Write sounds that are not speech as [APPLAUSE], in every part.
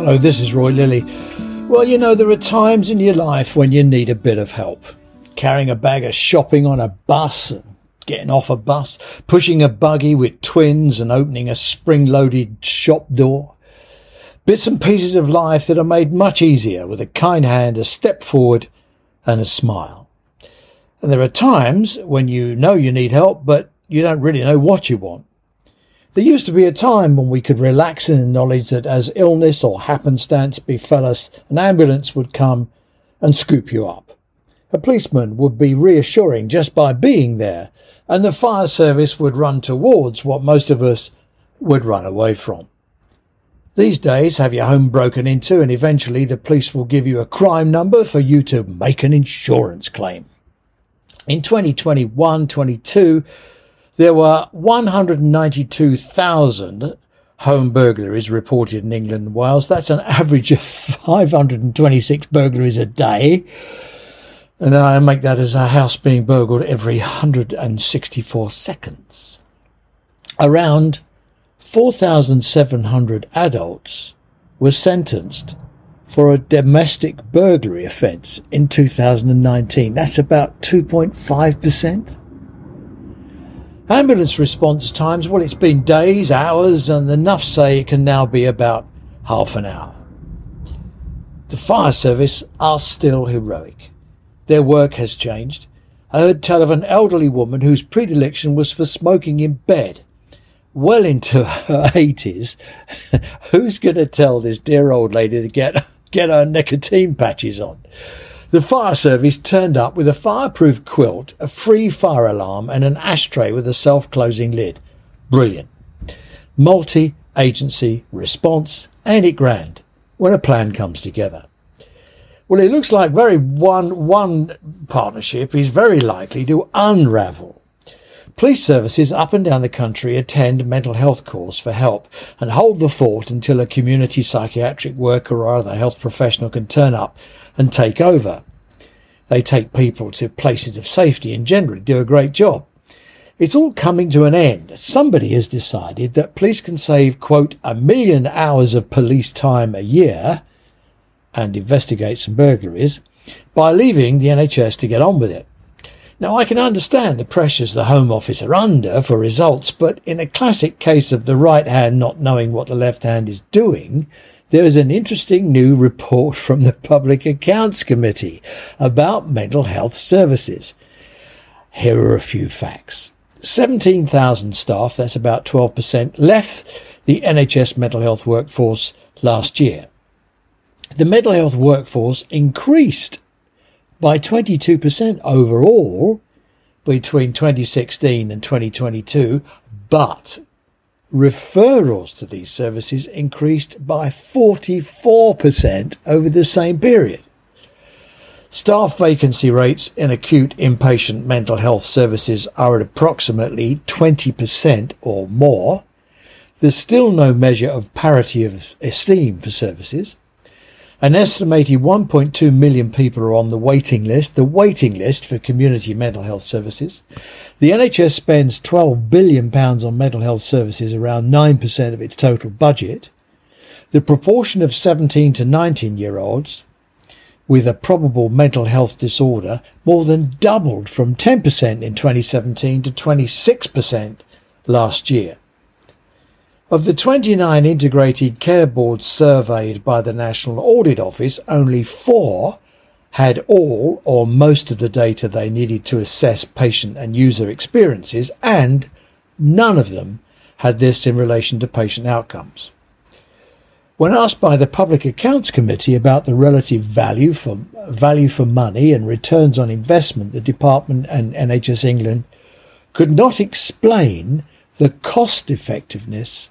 Hello, this is Roy Lilly. Well, you know, there are times in your life when you need a bit of help. Carrying a bag of shopping on a bus, getting off a bus, pushing a buggy with twins and opening a spring loaded shop door. Bits and pieces of life that are made much easier with a kind hand, a step forward, and a smile. And there are times when you know you need help, but you don't really know what you want. There used to be a time when we could relax in the knowledge that as illness or happenstance befell us, an ambulance would come and scoop you up. A policeman would be reassuring just by being there, and the fire service would run towards what most of us would run away from. These days, have your home broken into, and eventually the police will give you a crime number for you to make an insurance claim. In 2021 22, there were 192,000 home burglaries reported in England and Wales. That's an average of 526 burglaries a day. And I make that as a house being burgled every 164 seconds. Around 4,700 adults were sentenced for a domestic burglary offence in 2019. That's about 2.5%. Ambulance response times, well, it's been days, hours, and enough say it can now be about half an hour. The fire service are still heroic. Their work has changed. I heard tell of an elderly woman whose predilection was for smoking in bed. Well into her [LAUGHS] 80s. [LAUGHS] Who's going to tell this dear old lady to get, get her nicotine patches on? The fire service turned up with a fireproof quilt, a free fire alarm, and an ashtray with a self closing lid. Brilliant. Multi agency response, and it grand when a plan comes together. Well, it looks like very one, one partnership is very likely to unravel Police services up and down the country attend mental health calls for help and hold the fort until a community psychiatric worker or other health professional can turn up and take over. They take people to places of safety and generally do a great job. It's all coming to an end. Somebody has decided that police can save, quote, a million hours of police time a year and investigate some burglaries by leaving the NHS to get on with it. Now, I can understand the pressures the Home Office are under for results, but in a classic case of the right hand not knowing what the left hand is doing, there is an interesting new report [LAUGHS] from the Public Accounts Committee about mental health services. Here are a few facts. 17,000 staff, that's about 12%, left the NHS mental health workforce last year. The mental health workforce increased by 22% overall between 2016 and 2022, but referrals to these services increased by 44% over the same period. Staff vacancy rates in acute inpatient mental health services are at approximately 20% or more. There's still no measure of parity of esteem for services. An estimated 1.2 million people are on the waiting list, the waiting list for community mental health services. The NHS spends 12 billion pounds on mental health services, around 9% of its total budget. The proportion of 17 to 19 year olds with a probable mental health disorder more than doubled from 10% in 2017 to 26% last year. Of the 29 integrated care boards surveyed by the National Audit Office, only four had all or most of the data they needed to assess patient and user experiences, and none of them had this in relation to patient outcomes. When asked by the Public Accounts Committee about the relative value for value for money and returns on investment, the department and NHS England could not explain the cost effectiveness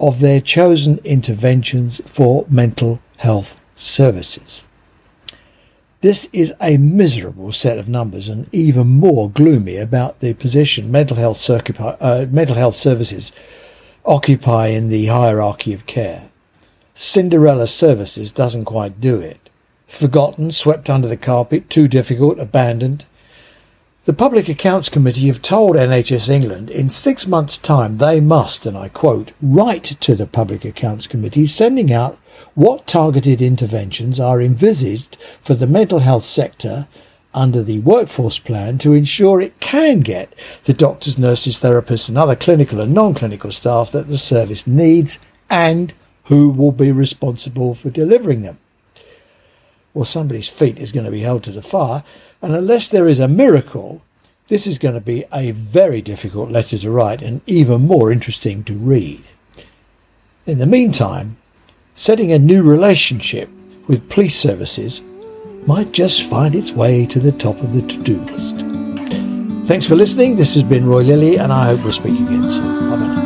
of their chosen interventions for mental health services. This is a miserable set of numbers and even more gloomy about the position mental health, uh, mental health services occupy in the hierarchy of care. Cinderella Services doesn't quite do it. Forgotten, swept under the carpet, too difficult, abandoned. The Public Accounts Committee have told NHS England in six months' time they must, and I quote, write to the Public Accounts Committee sending out what targeted interventions are envisaged for the mental health sector under the workforce plan to ensure it can get the doctors, nurses, therapists, and other clinical and non clinical staff that the service needs and who will be responsible for delivering them. Well, somebody's feet is going to be held to the fire, and unless there is a miracle, this is going to be a very difficult letter to write and even more interesting to read. In the meantime, setting a new relationship with police services might just find its way to the top of the to do list. Thanks for listening. This has been Roy Lilly, and I hope we'll speak again soon. Bye